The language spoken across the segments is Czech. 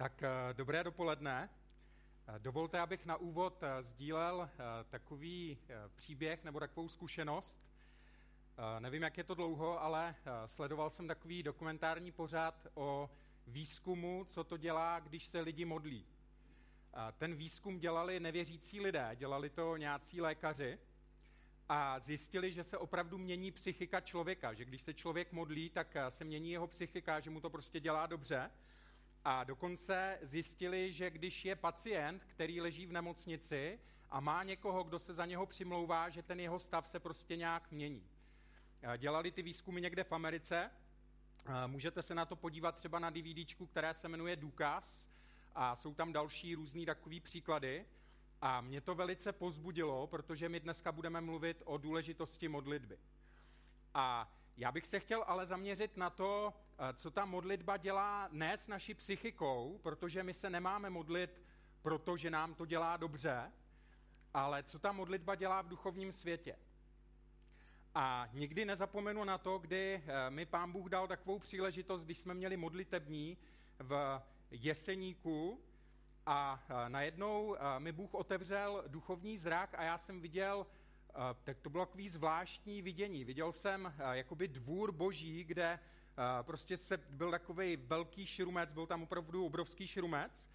Tak eh, dobré dopoledne. Eh, dovolte, abych na úvod eh, sdílel takový příběh nebo takovou zkušenost. Nevím, jak je to dlouho, ale sledoval jsem takový dokumentární pořad o výzkumu, co to dělá, když se lidi modlí. Ten výzkum dělali nevěřící lidé, dělali to nějací lékaři a zjistili, že se opravdu mění psychika člověka, že když se člověk modlí, tak se mění jeho psychika, že mu to prostě dělá dobře a dokonce zjistili, že když je pacient, který leží v nemocnici a má někoho, kdo se za něho přimlouvá, že ten jeho stav se prostě nějak mění. Dělali ty výzkumy někde v Americe. Můžete se na to podívat třeba na DVDčku, které se jmenuje Důkaz a jsou tam další různý takový příklady. A mě to velice pozbudilo, protože my dneska budeme mluvit o důležitosti modlitby. A já bych se chtěl ale zaměřit na to, eh, co ta modlitba dělá ne s naší psychikou, protože my se nemáme modlit, protože nám to dělá dobře, ale co ta modlitba dělá v duchovním světě. A nikdy nezapomenu na to, kdy eh, mi pán Bůh dal takovou příležitost, když jsme měli modlitební v Jeseníku a eh, najednou mi Bůh otevřel duchovní zrak a já jsem viděl tak to bylo takový zvláštní vidění. Viděl jsem jakoby dvůr boží, kde prostě se byl takový velký širumec, byl tam opravdu obrovský širumec.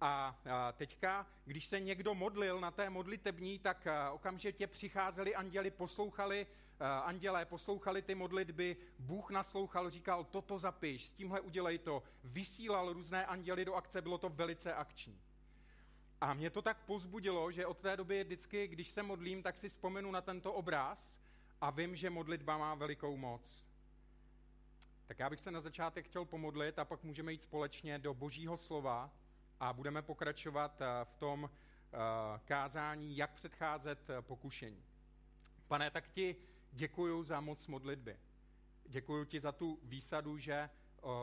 A teďka, když se někdo modlil na té modlitební, tak okamžitě přicházeli anděli, poslouchali, andělé poslouchali ty modlitby, Bůh naslouchal, říkal, toto zapiš, s tímhle udělej to, vysílal různé anděly do akce, bylo to velice akční. A mě to tak pozbudilo, že od té doby vždycky, když se modlím, tak si vzpomenu na tento obraz a vím, že modlitba má velikou moc. Tak já bych se na začátek chtěl pomodlit a pak můžeme jít společně do božího slova a budeme pokračovat eh, v tom eh, kázání, jak předcházet eh, pokušení. Pane, tak ti děkuji za moc modlitby. Děkuji ti za tu výsadu, že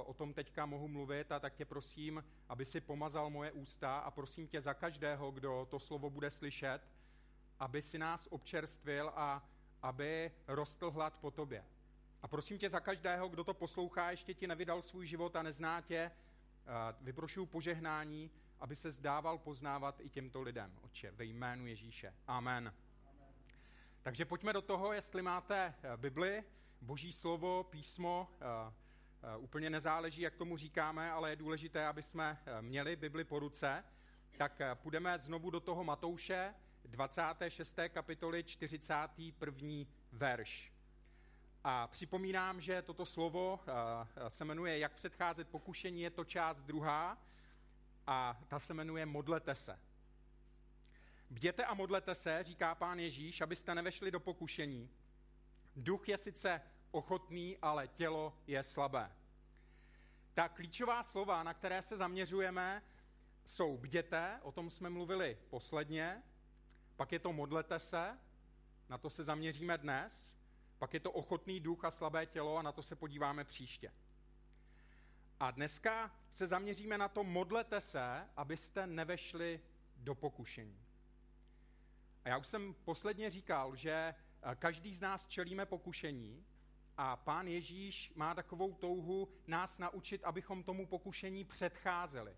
o tom teďka mohu mluvit a tak tě prosím, aby si pomazal moje ústa a prosím tě za každého, kdo to slovo bude slyšet, aby si nás občerstvil a aby rostl hlad po tobě. A prosím tě za každého, kdo to poslouchá, ještě ti nevydal svůj život a nezná tě, vyprošuju požehnání, aby se zdával poznávat i těmto lidem, Otče, ve jménu Ježíše. Amen. Takže pojďme do toho, jestli máte eh, Bibli, Boží slovo, písmo, Eh, úplně nezáleží, jak tomu říkáme, ale je důležité, aby jsme eh, měli Bibli po ruce. Tak eh, půjdeme znovu do toho Matouše, 26. kapitoly, 41. verš. A připomínám, že toto slovo se jmenuje Jak předcházet pokušení, je to část druhá a ta se jmenuje Modlete se. Bděte a modlete se, říká pán Ježíš, abyste nevešli do pokušení. Duch je sice ochotný, ale tělo je slabé. Ta klíčová slova, na které se zaměřujeme, jsou bděte, o tom jsme mluvili posledně, pak je to modlete se, na to se zaměříme dnes, pak je to ochotný duch a slabé tělo a na to se podíváme příště. A dneska se zaměříme na to modlete se, abyste nevešli do pokušení. A já už jsem posledně říkal, že každý z nás čelíme pokušení a pán Ježíš má takovou touhu nás naučit, abychom tomu pokušení předcházeli.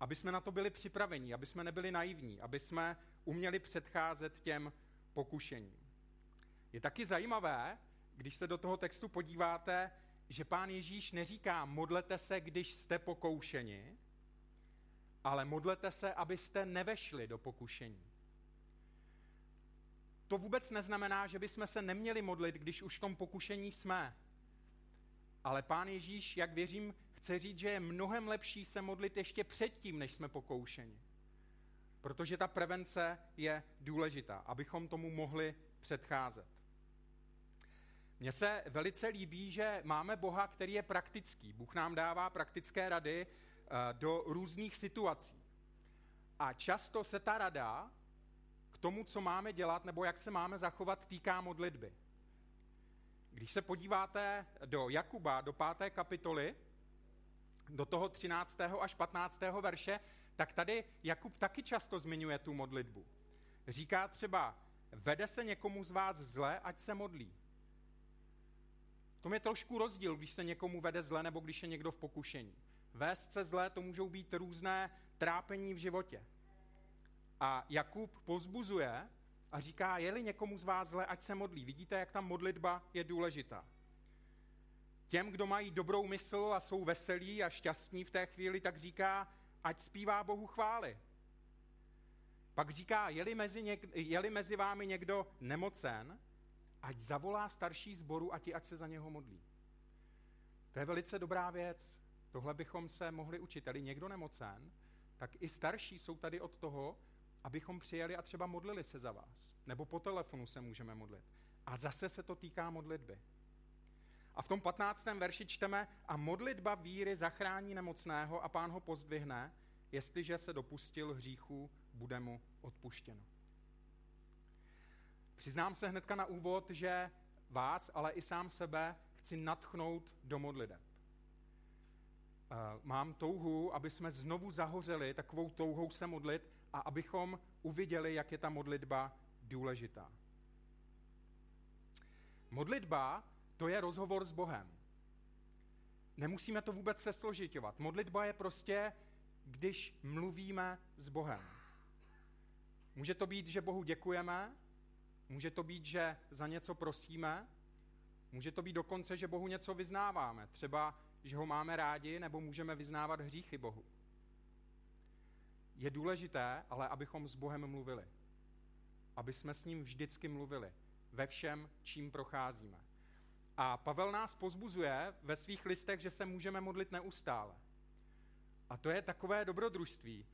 Aby jsme na to byli připraveni, aby jsme nebyli naivní, aby jsme uměli předcházet těm pokušením. Je taky zajímavé, když se do toho textu podíváte, že pán Ježíš neříká modlete se, když jste pokoušeni, ale modlete se, abyste nevešli do pokušení to vůbec neznamená, že bychom se neměli modlit, když už v tom pokušení jsme. Ale pán Ježíš, jak věřím, chce říct, že je mnohem lepší se modlit ještě předtím, než jsme pokoušeni. Protože ta prevence je důležitá, abychom tomu mohli předcházet. Mně se velice líbí, že máme Boha, který je praktický. Bůh nám dává praktické rady eh, do různých situací. A často se ta rada tomu, co máme dělat nebo jak se máme zachovat, týká modlitby. Když se podíváte do Jakuba, do páté kapitoly, do toho 13. až 15. verše, tak tady Jakub taky často zmiňuje tu modlitbu. Říká třeba, vede se někomu z vás zle, ať se modlí. V tom je trošku rozdíl, když se někomu vede zle nebo když je někdo v pokušení. Vést se zlé to můžou být různé trápení v životě. A Jakub pozbuzuje a říká, je-li někomu z vás zle, ať se modlí. Vidíte, jak ta modlitba je důležitá. Těm, kdo mají dobrou mysl a jsou veselí a šťastní v té chvíli, tak říká, ať zpívá Bohu chvály. Pak říká, je-li mezi, něk, je-li mezi vámi někdo nemocen, ať zavolá starší zboru a ti, ať se za něho modlí. To je velice dobrá věc. Tohle bychom se mohli učit. Ali někdo nemocen, tak i starší jsou tady od toho, abychom přijeli a třeba modlili se za vás. Nebo po telefonu se můžeme modlit. A zase se to týká modlitby. A v tom 15. verši čteme, a modlitba víry zachrání nemocného a pán ho pozdvihne, jestliže se dopustil hříchu, bude mu odpuštěno. Přiznám se hnedka na úvod, že vás, ale i sám sebe chci natchnout do modliteb. Eh, mám touhu, aby jsme znovu zahořeli takovou touhou se modlit a abychom uviděli, jak je ta modlitba důležitá. Modlitba to je rozhovor s Bohem. Nemusíme to vůbec se složitovat. Modlitba je prostě, když mluvíme s Bohem. Může to být, že Bohu děkujeme, může to být, že za něco prosíme, může to být dokonce, že Bohu něco vyznáváme. Třeba, že ho máme rádi, nebo můžeme vyznávat hříchy Bohu. Je důležité, ale abychom s Bohem mluvili. Aby jsme s ním vždycky mluvili. Ve všem, čím procházíme. A Pavel nás pozbuzuje ve svých listech, že se můžeme modlit neustále. A to je takové dobrodružství.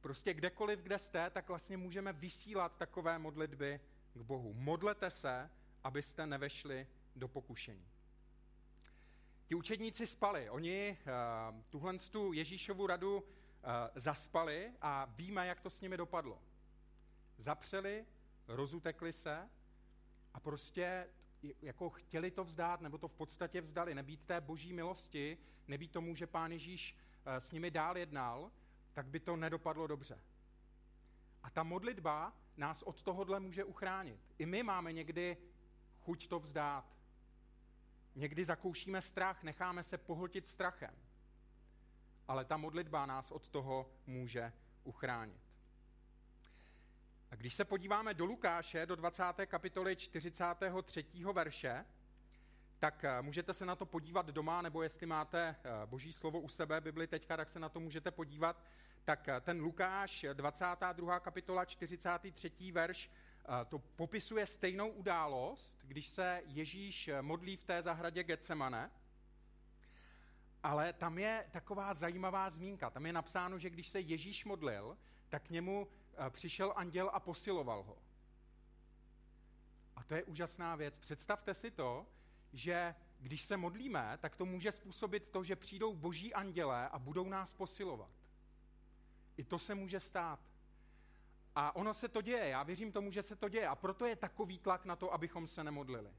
Prostě kdekoliv, kde jste, tak vlastně můžeme vysílat takové modlitby k Bohu. Modlete se, abyste nevešli do pokušení. Ti učedníci spali. Oni tuhle tu Ježíšovu radu zaspali a víme, jak to s nimi dopadlo. Zapřeli, rozutekli se a prostě jako chtěli to vzdát, nebo to v podstatě vzdali, nebýt té boží milosti, nebýt tomu, že pán Ježíš eh, s nimi dál jednal, tak by to nedopadlo dobře. A ta modlitba nás od tohohle může uchránit. I my máme někdy chuť to vzdát. Někdy zakoušíme strach, necháme se pohltit strachem. Ale ta modlitba nás od toho může uchránit. A když se podíváme do Lukáše, do 20. kapitoly 43. verše, tak eh, můžete se na to podívat doma, nebo jestli máte eh, boží slovo u sebe, Bibli teďka, tak se na to můžete podívat. Tak eh, ten Lukáš, 22. kapitola, 43. verš, to popisuje stejnou událost, když se Ježíš modlí v té zahradě Getsemane. Ale tam je taková zajímavá zmínka. Tam je napsáno, že když se Ježíš modlil, tak k němu přišel anděl a posiloval ho. A to je úžasná věc. Představte si to, že když se modlíme, tak to může způsobit to, že přijdou boží andělé a budou nás posilovat. I to se může stát. A ono se to děje, já věřím tomu, že se to děje. A proto je takový tlak na to, abychom se nemodlili.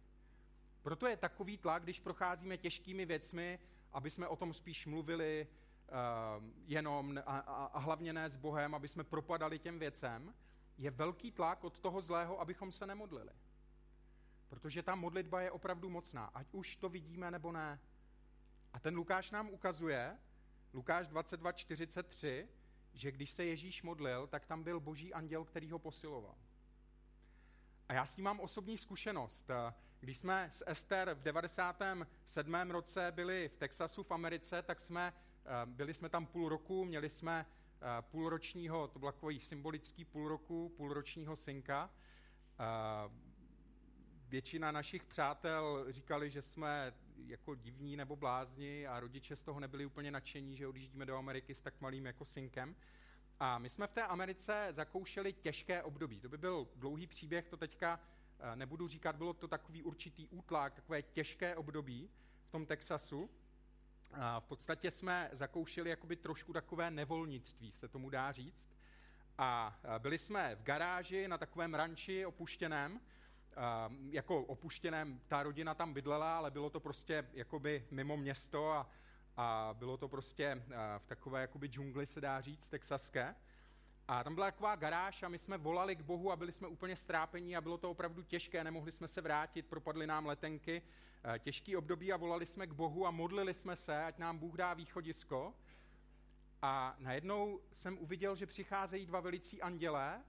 Proto je takový tlak, když procházíme těžkými věcmi, aby jsme o tom spíš mluvili, uh, jenom a, a, a hlavně ne s Bohem, aby jsme propadali těm věcem, je velký tlak od toho zlého, abychom se nemodlili. Protože ta modlitba je opravdu mocná, ať už to vidíme nebo ne. A ten Lukáš nám ukazuje, Lukáš 22.43, že když se Ježíš modlil, tak tam byl boží anděl, který ho posiloval. A já s tím mám osobní zkušenost. Když jsme s Ester v 97. roce byli v Texasu v Americe, tak jsme Eh, byli jsme tam půl roku, měli jsme eh, půlročního, to byl takový symbolický půl roku, půlročního synka. Eh, většina našich přátel říkali, že jsme jako divní nebo blázni a rodiče z toho nebyli úplně nadšení, že odjíždíme do Ameriky s tak malým jako synkem. A my jsme v té Americe zakoušeli těžké období. To by byl dlouhý příběh, to teďka nebudu říkat, bylo to takový určitý útlak, takové těžké období v tom Texasu. A v podstatě jsme zakoušeli jakoby trošku takové nevolnictví, se tomu dá říct. A byli jsme v garáži na takovém ranči opuštěném, jako opuštěném, ta rodina tam bydlela, ale bylo to prostě jakoby mimo město a, a bylo to prostě v takové jakoby džungli, se dá říct, texaské. A tam byla taková garáž a my jsme volali k Bohu a byli jsme úplně strápení a bylo to opravdu těžké, nemohli jsme se vrátit, propadly nám letenky, eh, těžký období a volali jsme k Bohu a modlili jsme se, ať nám Bůh dá východisko. A najednou jsem uviděl, že přicházejí dva velicí andělé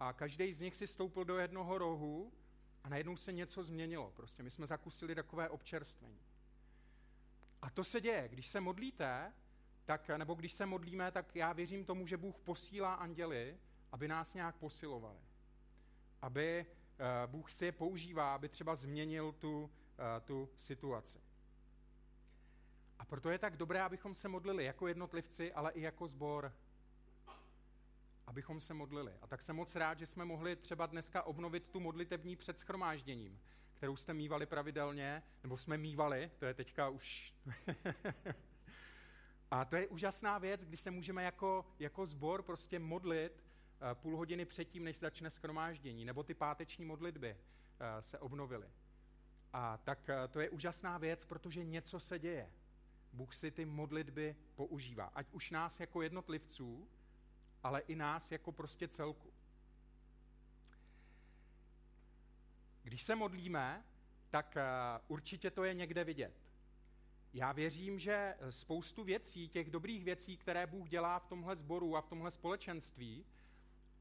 a každý z nich si stoupil do jednoho rohu a najednou se něco změnilo. Prostě my jsme zakusili takové občerstvení. A to se děje, když se modlíte, tak, nebo když se modlíme, tak já věřím tomu, že Bůh posílá anděly, aby nás nějak posilovali. Aby uh, Bůh si je používá, aby třeba změnil tu, uh, tu situaci. A proto je tak dobré, abychom se modlili jako jednotlivci, ale i jako sbor. Abychom se modlili. A tak jsem moc rád, že jsme mohli třeba dneska obnovit tu modlitební před schromážděním, kterou jste mývali pravidelně, nebo jsme mývali, to je teďka už A to je úžasná věc, kdy se můžeme jako, jako zbor prostě modlit uh, půl hodiny předtím, než začne skromáždění, nebo ty páteční modlitby uh, se obnovily. A tak uh, to je úžasná věc, protože něco se děje. Bůh si ty modlitby používá. Ať už nás jako jednotlivců, ale i nás jako prostě celku. Když se modlíme, tak určitě to je někde vidět. Já věřím, že spoustu věcí, těch dobrých věcí, které Bůh dělá v tomhle sboru a v tomhle společenství,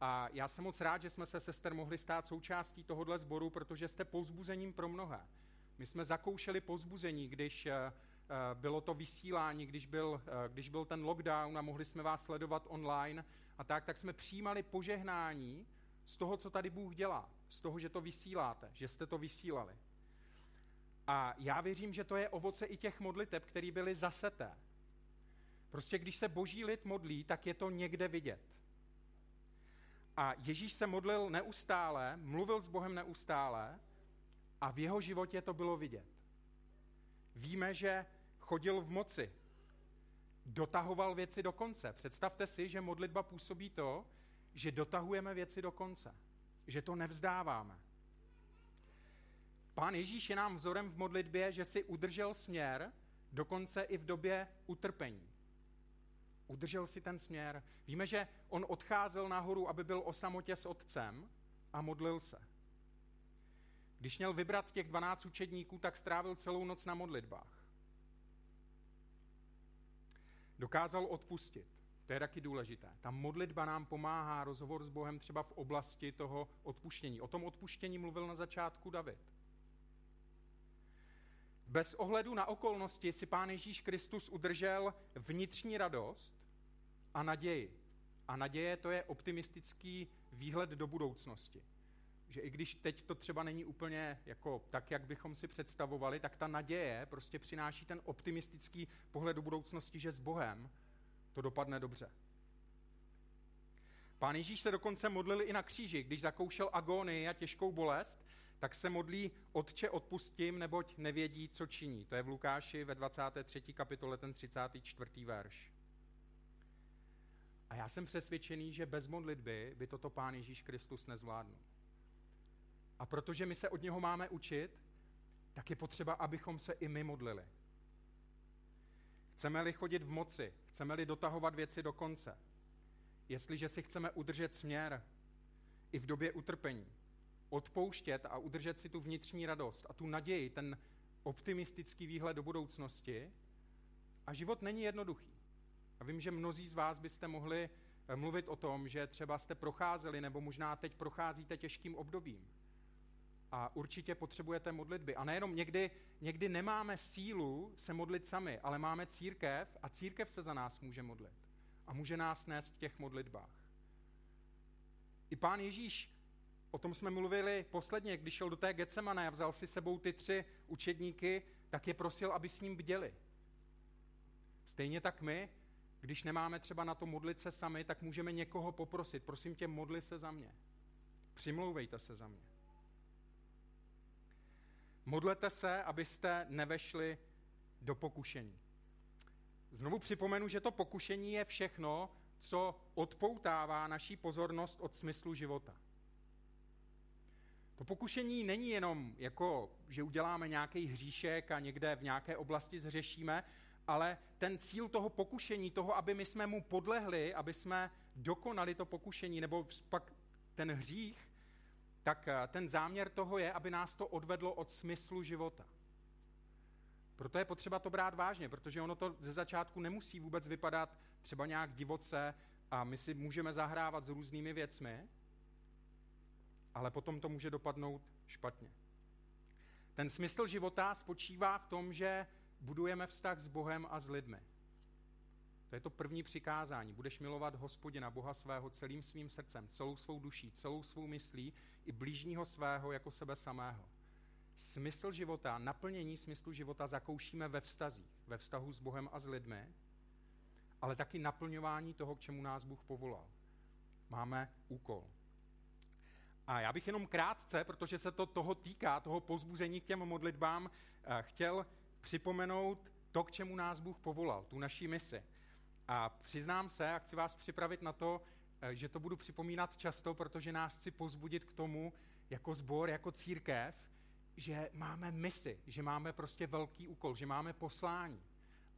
a já jsem moc rád, že jsme se sester mohli stát součástí tohohle sboru, protože jste pozbuzením pro mnohé. My jsme zakoušeli pozbuzení, když eh, eh, bylo to vysílání, když byl, eh, když byl ten lockdown a mohli jsme vás sledovat online a tak, tak jsme přijímali požehnání z toho, co tady Bůh dělá, z toho, že to vysíláte, že jste to vysílali. A já věřím, že to je ovoce i těch modliteb, které byly zaseté. Prostě když se boží lid modlí, tak je to někde vidět. A Ježíš se modlil neustále, mluvil s Bohem neustále a v jeho životě to bylo vidět. Víme, že chodil v moci, dotahoval věci do konce. Představte si, že modlitba působí to, že dotahujeme věci do konce, že to nevzdáváme. Pán Ježíš je nám vzorem v modlitbě, že si udržel směr dokonce i v době utrpení. Udržel si ten směr. Víme, že on odcházel nahoru, aby byl o samotě s otcem a modlil se. Když měl vybrat těch 12 učedníků, tak strávil celou noc na modlitbách. Dokázal odpustit. To je taky důležité. Ta modlitba nám pomáhá rozhovor s Bohem třeba v oblasti toho odpuštění. O tom odpuštění mluvil na začátku David. Bez ohledu na okolnosti si Pán Ježíš Kristus udržel vnitřní radost a naději. A naděje to je optimistický výhled do budoucnosti. Že i když teď to třeba není úplně jako tak, jak bychom si představovali, tak ta naděje prostě přináší ten optimistický pohled do budoucnosti, že s Bohem to dopadne dobře. Pán Ježíš se dokonce modlil i na kříži, když zakoušel agónii a těžkou bolest, tak se modlí Otče odpustím, neboť nevědí, co činí. To je v Lukáši ve 23. kapitole ten 34. verš. A já jsem přesvědčený, že bez modlitby by toto Pán Ježíš Kristus nezvládnul. A protože my se od něho máme učit, tak je potřeba, abychom se i my modlili. Chceme-li chodit v moci, chceme-li dotahovat věci do konce, jestliže si chceme udržet směr i v době utrpení, odpouštět a udržet si tu vnitřní radost a tu naději, ten optimistický výhled do budoucnosti. A život není jednoduchý. A vím, že mnozí z vás byste mohli eh, mluvit o tom, že třeba jste procházeli nebo možná teď procházíte těžkým obdobím. A určitě potřebujete modlitby. A nejenom někdy, někdy nemáme sílu se modlit sami, ale máme církev a církev se za nás může modlit. A může nás nést v těch modlitbách. I pán Ježíš O tom jsme mluvili posledně, když šel do té Getsemane a vzal si sebou ty tři učedníky, tak je prosil, aby s ním bděli. Stejně tak my, když nemáme třeba na to modlit se sami, tak můžeme někoho poprosit. Prosím tě, modli se za mě. Přimlouvejte se za mě. Modlete se, abyste nevešli do pokušení. Znovu připomenu, že to pokušení je všechno, co odpoutává naší pozornost od smyslu života. To pokušení není jenom jako, že uděláme nějaký hříšek a někde v nějaké oblasti zřešíme, ale ten cíl toho pokušení, toho, aby my jsme mu podlehli, aby jsme dokonali to pokušení, nebo pak ten hřích, tak eh, ten záměr toho je, aby nás to odvedlo od smyslu života. Proto je potřeba to brát vážně, protože ono to ze začátku nemusí vůbec vypadat třeba nějak divoce a my si můžeme zahrávat s různými věcmi, ale potom to může dopadnout špatně. Ten smysl života spočívá v tom, že budujeme vztah s Bohem a s lidmi. To je to první přikázání. Budeš milovat hospodina, Boha svého celým svým srdcem, celou svou duší, celou svou myslí i blížního svého jako sebe samého. Smysl života, naplnění smyslu života zakoušíme ve vztazích, ve vztahu s Bohem a s lidmi, ale taky naplňování toho, k čemu nás Bůh povolal. Máme úkol. A já bych jenom krátce, protože se to toho týká, toho pozbuzení k těm modlitbám, eh, chtěl připomenout to, k čemu nás Bůh povolal, tu naší misi. A přiznám se a chci vás připravit na to, eh, že to budu připomínat často, protože nás chci pozbudit k tomu, jako sbor, jako církev, že máme misi, že máme prostě velký úkol, že máme poslání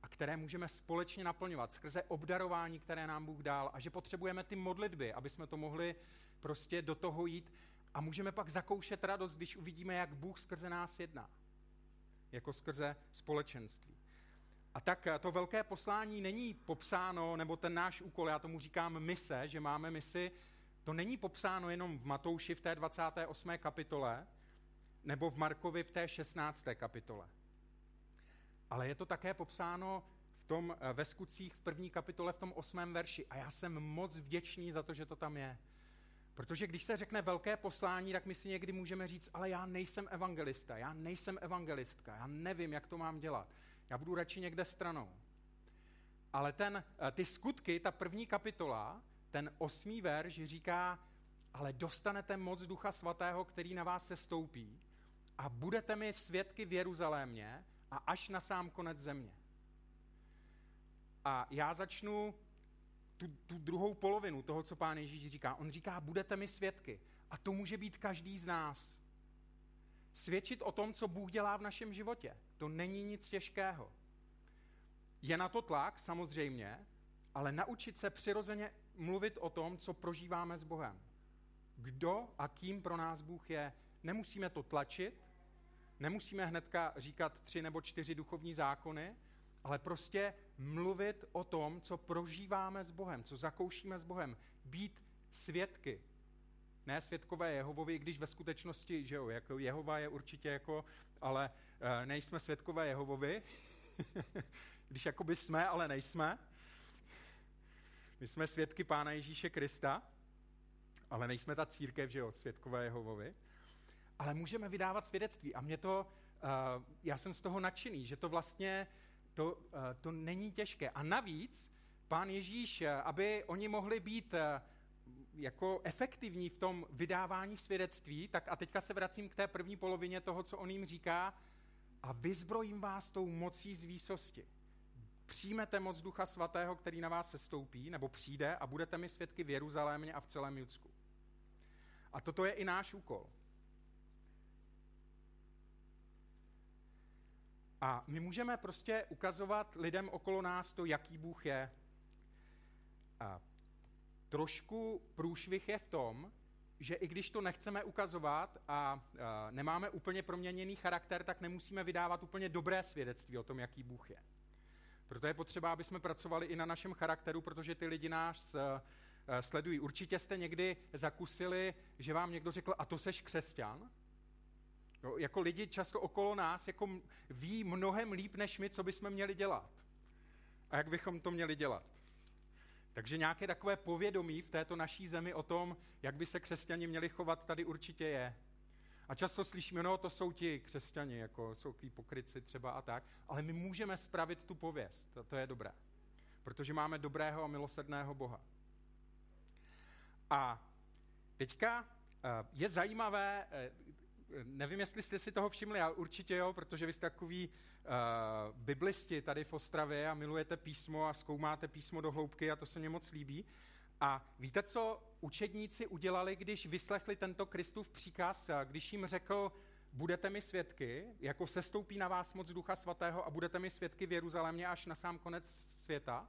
a které můžeme společně naplňovat skrze obdarování, které nám Bůh dal a že potřebujeme ty modlitby, aby jsme to mohli prostě do toho jít a můžeme pak zakoušet radost, když uvidíme, jak Bůh skrze nás jedná, jako skrze společenství. A tak eh, to velké poslání není popsáno, nebo ten náš úkol, já tomu říkám mise, že máme misi, to není popsáno jenom v Matouši v té 28. kapitole, nebo v Markovi v té 16. kapitole. Ale je to také popsáno v tom eh, ve skutcích v první kapitole v tom osmém verši. A já jsem moc vděčný za to, že to tam je. Protože když se řekne velké poslání, tak my si někdy můžeme říct, ale já nejsem evangelista, já nejsem evangelistka, já nevím, jak to mám dělat. Já budu radši někde stranou. Ale ten, eh, ty skutky, ta první kapitola, ten osmý verš říká, ale dostanete moc Ducha Svatého, který na vás se stoupí a budete mi svědky v Jeruzalémě a až na sám konec země. A já začnu tu, tu druhou polovinu toho, co pán Ježíš říká. On říká, budete mi svědky. A to může být každý z nás. Svědčit o tom, co Bůh dělá v našem životě. To není nic těžkého. Je na to tlak, samozřejmě, ale naučit se přirozeně mluvit o tom, co prožíváme s Bohem. Kdo a kým pro nás Bůh je. Nemusíme to tlačit, nemusíme hnedka říkat tři nebo čtyři duchovní zákony, ale prostě mluvit o tom, co prožíváme s Bohem, co zakoušíme s Bohem. Být svědky. Ne svědkové Jehovovi, když ve skutečnosti, že jo, jako Jehova je určitě jako, ale e, nejsme svědkové Jehovovi, když jakoby jsme, ale nejsme. My jsme svědky Pána Ježíše Krista, ale nejsme ta církev, že jo, svědkové Jehovovi. Ale můžeme vydávat svědectví a mě to, uh, já jsem z toho nadšený, že to vlastně, to, uh, to není těžké. A navíc, pán Ježíš, eh, aby oni mohli být uh, jako efektivní v tom vydávání svědectví, tak a teďka se vracím k té první polovině toho, co on jim říká, a vyzbrojím vás tou mocí z výsosti. Přijmete moc Ducha Svatého, který na vás se stoupí, nebo přijde a budete mi svědky v Jeruzalémě a v celém Judsku. A toto je i náš úkol. A my můžeme prostě ukazovat lidem okolo nás to, jaký Bůh je. A trošku průšvih je v tom, že i když to nechceme ukazovat a, a nemáme úplně proměněný charakter, tak nemusíme vydávat úplně dobré svědectví o tom, jaký Bůh je. Proto je potřeba, aby jsme pracovali i na našem charakteru, protože ty lidi nás sledují. Určitě jste někdy zakusili, že vám někdo řekl, a to seš křesťan? No, jako lidi často okolo nás jako ví mnohem líp než my, co bychom měli dělat. A jak bychom to měli dělat. Takže nějaké takové povědomí v této naší zemi o tom, jak by se křesťani měli chovat, tady určitě je. A často slyšíme, no to jsou ti křesťani, jako jsou tí pokryci třeba a tak, ale my můžeme spravit tu pověst, to, to je dobré. Protože máme dobrého a milosrdného Boha. A teďka eh, je zajímavé, eh, nevím, jestli jste si toho všimli, ale určitě jo, protože vy jste takový uh, biblisti tady v Ostravě a milujete písmo a zkoumáte písmo do hloubky a to se mně moc líbí. A víte, co učedníci udělali, když vyslechli tento Kristův příkaz, když jim řekl, budete mi svědky, jako sestoupí na vás moc Ducha Svatého a budete mi svědky v Jeruzalémě až na sám konec světa.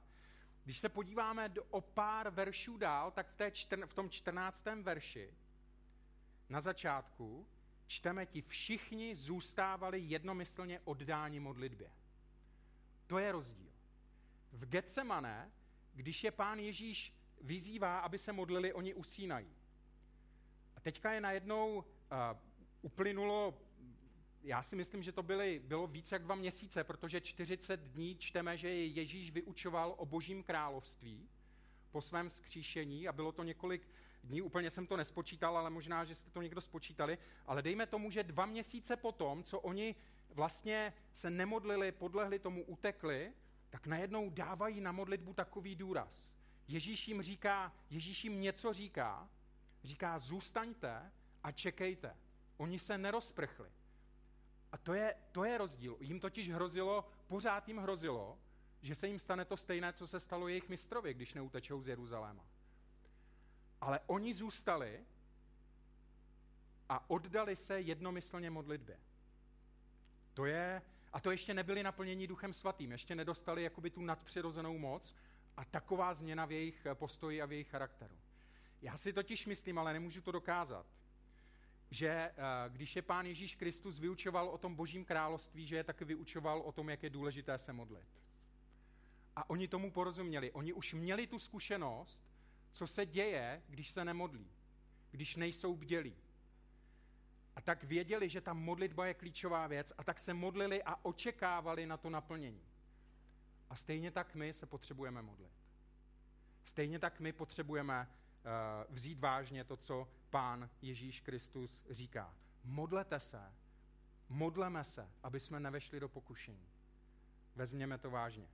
Když se podíváme do, o pár veršů dál, tak v, té čtr, v tom čtrnáctém verši na začátku čteme ti všichni zůstávali jednomyslně oddáni modlitbě. To je rozdíl. V Getsemane, když je pán Ježíš vyzývá, aby se modlili, oni usínají. A teďka je najednou uh, uplynulo, já si myslím, že to byly, bylo více jak dva měsíce, protože 40 dní čteme, že Ježíš vyučoval o božím království po svém skříšení a bylo to několik dní, úplně jsem to nespočítal, ale možná, že jste to někdo spočítali, ale dejme tomu, že dva měsíce potom, co oni vlastně se nemodlili, podlehli tomu, utekli, tak najednou dávají na modlitbu takový důraz. Ježíš jim říká, Ježíš jim něco říká, říká zůstaňte a čekejte. Oni se nerozprchli. A to je, to je rozdíl. Jim totiž hrozilo, pořád jim hrozilo, že se jim stane to stejné, co se stalo jejich mistrovi, když neutečou z Jeruzaléma. Ale oni zůstali a oddali se jednomyslně modlitbě. To je, a to ještě nebyli naplněni duchem svatým, ještě nedostali jakoby tu nadpřirozenou moc a taková změna v jejich postoji a v jejich charakteru. Já si totiž myslím, ale nemůžu to dokázat, že eh, když je pán Ježíš Kristus vyučoval o tom božím království, že je taky vyučoval o tom, jak je důležité se modlit. A oni tomu porozuměli. Oni už měli tu zkušenost, co se děje, když se nemodlí, když nejsou bdělí. A tak věděli, že ta modlitba je klíčová věc a tak se modlili a očekávali na to naplnění. A stejně tak my se potřebujeme modlit. Stejně tak my potřebujeme uh, vzít vážně to, co pán Ježíš Kristus říká. Modlete se, modleme se, aby jsme nevešli do pokušení. Vezměme to vážně.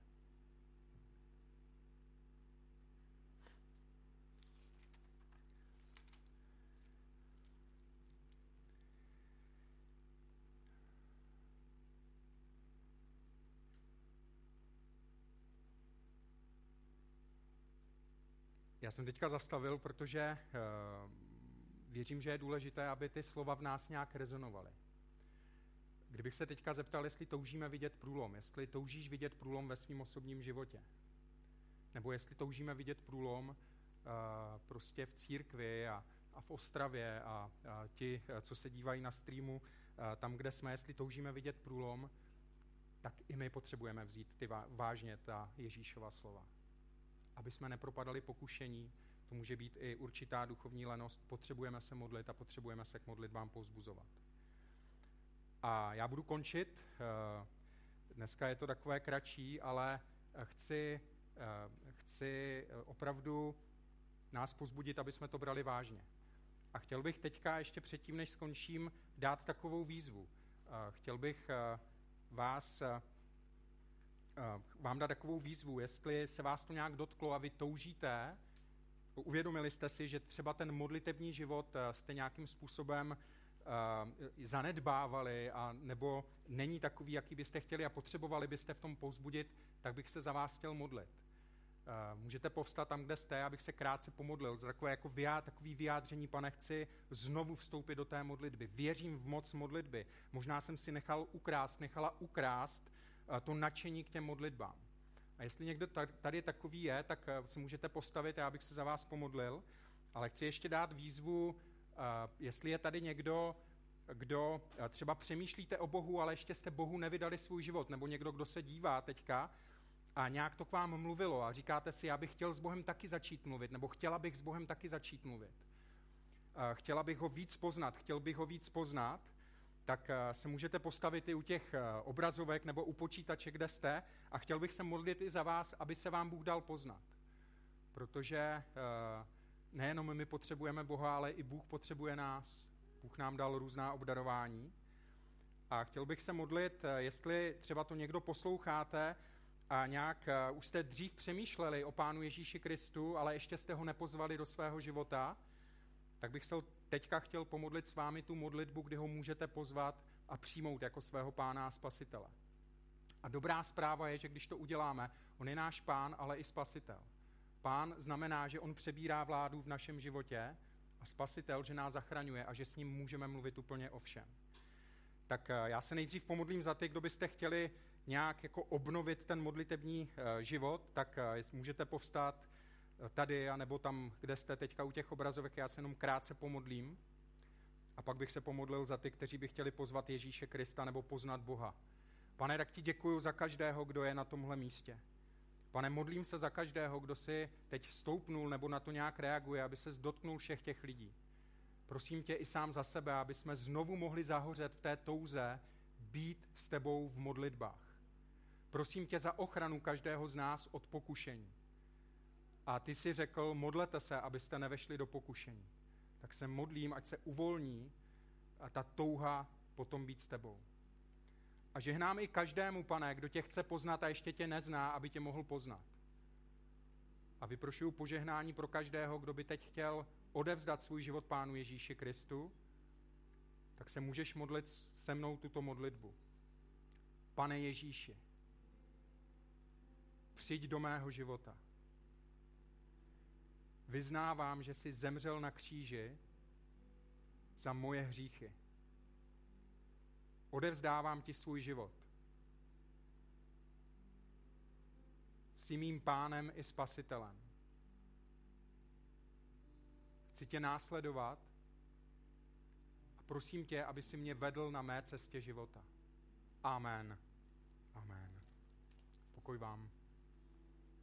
Já jsem teďka zastavil, protože uh, věřím, že je důležité, aby ty slova v nás nějak rezonovaly. Kdybych se teďka zeptal, jestli toužíme vidět průlom, jestli toužíš vidět průlom ve svém osobním životě, nebo jestli toužíme vidět průlom uh, prostě v církvi a, a v Ostravě a, a ti, co se dívají na streamu, uh, tam, kde jsme, jestli toužíme vidět průlom, tak i my potřebujeme vzít ty vážně ta Ježíšova slova aby jsme nepropadali pokušení, to může být i určitá duchovní lenost, potřebujeme se modlit a potřebujeme se k modlitbám pozbuzovat. A já budu končit. Eh, dneska je to takové kratší, ale chci, eh, chci opravdu nás pozbudit, aby jsme to brali vážně. A chtěl bych teďka, ještě předtím, než skončím, dát takovou výzvu. Eh, chtěl bych vás Eh, vám dát takovou výzvu, jestli se vás to nějak dotklo a vy toužíte, uvědomili jste si, že třeba ten modlitební život eh, jste nějakým způsobem uh, zanedbávali a nebo není takový, jaký byste chtěli a potřebovali byste v tom povzbudit, tak bych se za vás chtěl modlit. Můžete povstat tam, kde jste, abych se krátce pomodlil. Za takové jako vyjá, takový vyjádření, pane, chci znovu vstoupit do té modlitby. Věřím v moc modlitby. Možná jsem si nechal ukrást, nechala ukrást to nadšení k těm modlitbám. A jestli někdo tady takový je, tak eh, se můžete postavit, já bych se za vás pomodlil, ale chci ještě dát výzvu, eh, jestli je tady někdo, kdo eh, třeba přemýšlíte o Bohu, ale ještě jste Bohu nevydali svůj život, nebo někdo, kdo se dívá teďka a nějak to k vám mluvilo a říkáte si, já bych chtěl s Bohem taky začít mluvit, nebo chtěla bych s Bohem taky začít mluvit. Chtěla bych ho víc poznat, chtěl bych ho víc poznat, tak eh, se můžete postavit i u těch eh, obrazovek nebo u počítače, kde jste a chtěl bych se modlit i za vás, aby se vám Bůh dal poznat. Protože eh, nejenom my potřebujeme Boha, ale i Bůh potřebuje nás. Bůh nám dal různá obdarování. A chtěl bych se modlit, jestli třeba to někdo posloucháte a nějak už jste dřív přemýšleli o Pánu Ježíši Kristu, ale ještě jste ho nepozvali do svého života, tak bych se teďka chtěl pomodlit s vámi tu modlitbu, kdy ho můžete pozvat a přijmout jako svého pána a spasitele. A dobrá zpráva je, že když to uděláme, on je náš pán, ale i spasitel. Pán znamená, že on přebírá vládu v našem životě a spasitel, že nás zachraňuje a že s ním můžeme mluvit úplně o všem. tak eh, já se nejdřív pomodlím za ty, kdo byste chtěli nějak jako obnovit ten modlitební eh, život, tak eh, můžete povstat tady, anebo tam, kde jste teďka u těch obrazovek, já se jenom krátce pomodlím. A pak bych se pomodlil za ty, kteří by chtěli pozvat Ježíše Krista nebo poznat Boha. Pane, tak ti děkuji za každého, kdo je na tomhle místě. Pane, modlím se za každého, kdo si teď stoupnul nebo na to nějak reaguje, aby se dotknul všech těch lidí. Prosím tě i sám za sebe, aby jsme znovu mohli zahořet v té touze být s tebou v modlitbách. Prosím tě za ochranu každého z nás od pokušení. A ty si řekl, modlete se, abyste nevešli do pokušení. Tak se modlím, ať se uvolní a ta touha potom být s tebou. A žehnám i každému, pane, kdo tě chce poznat a ještě tě nezná, aby tě mohl poznat. A vyprošuju požehnání pro každého, kdo by teď chtěl odevzdat svůj život Pánu Ježíši Kristu, tak se můžeš modlit se mnou tuto modlitbu. Pane Ježíši, přijď do mého života. Vyznávám, že jsi zemřel na kříži za moje hříchy. Odevzdávám ti svůj život. Jsi mým pánem i spasitelem. Chci tě následovat a prosím tě, aby si mě vedl na mé cestě života. Amen. Amen. Pokoj vám.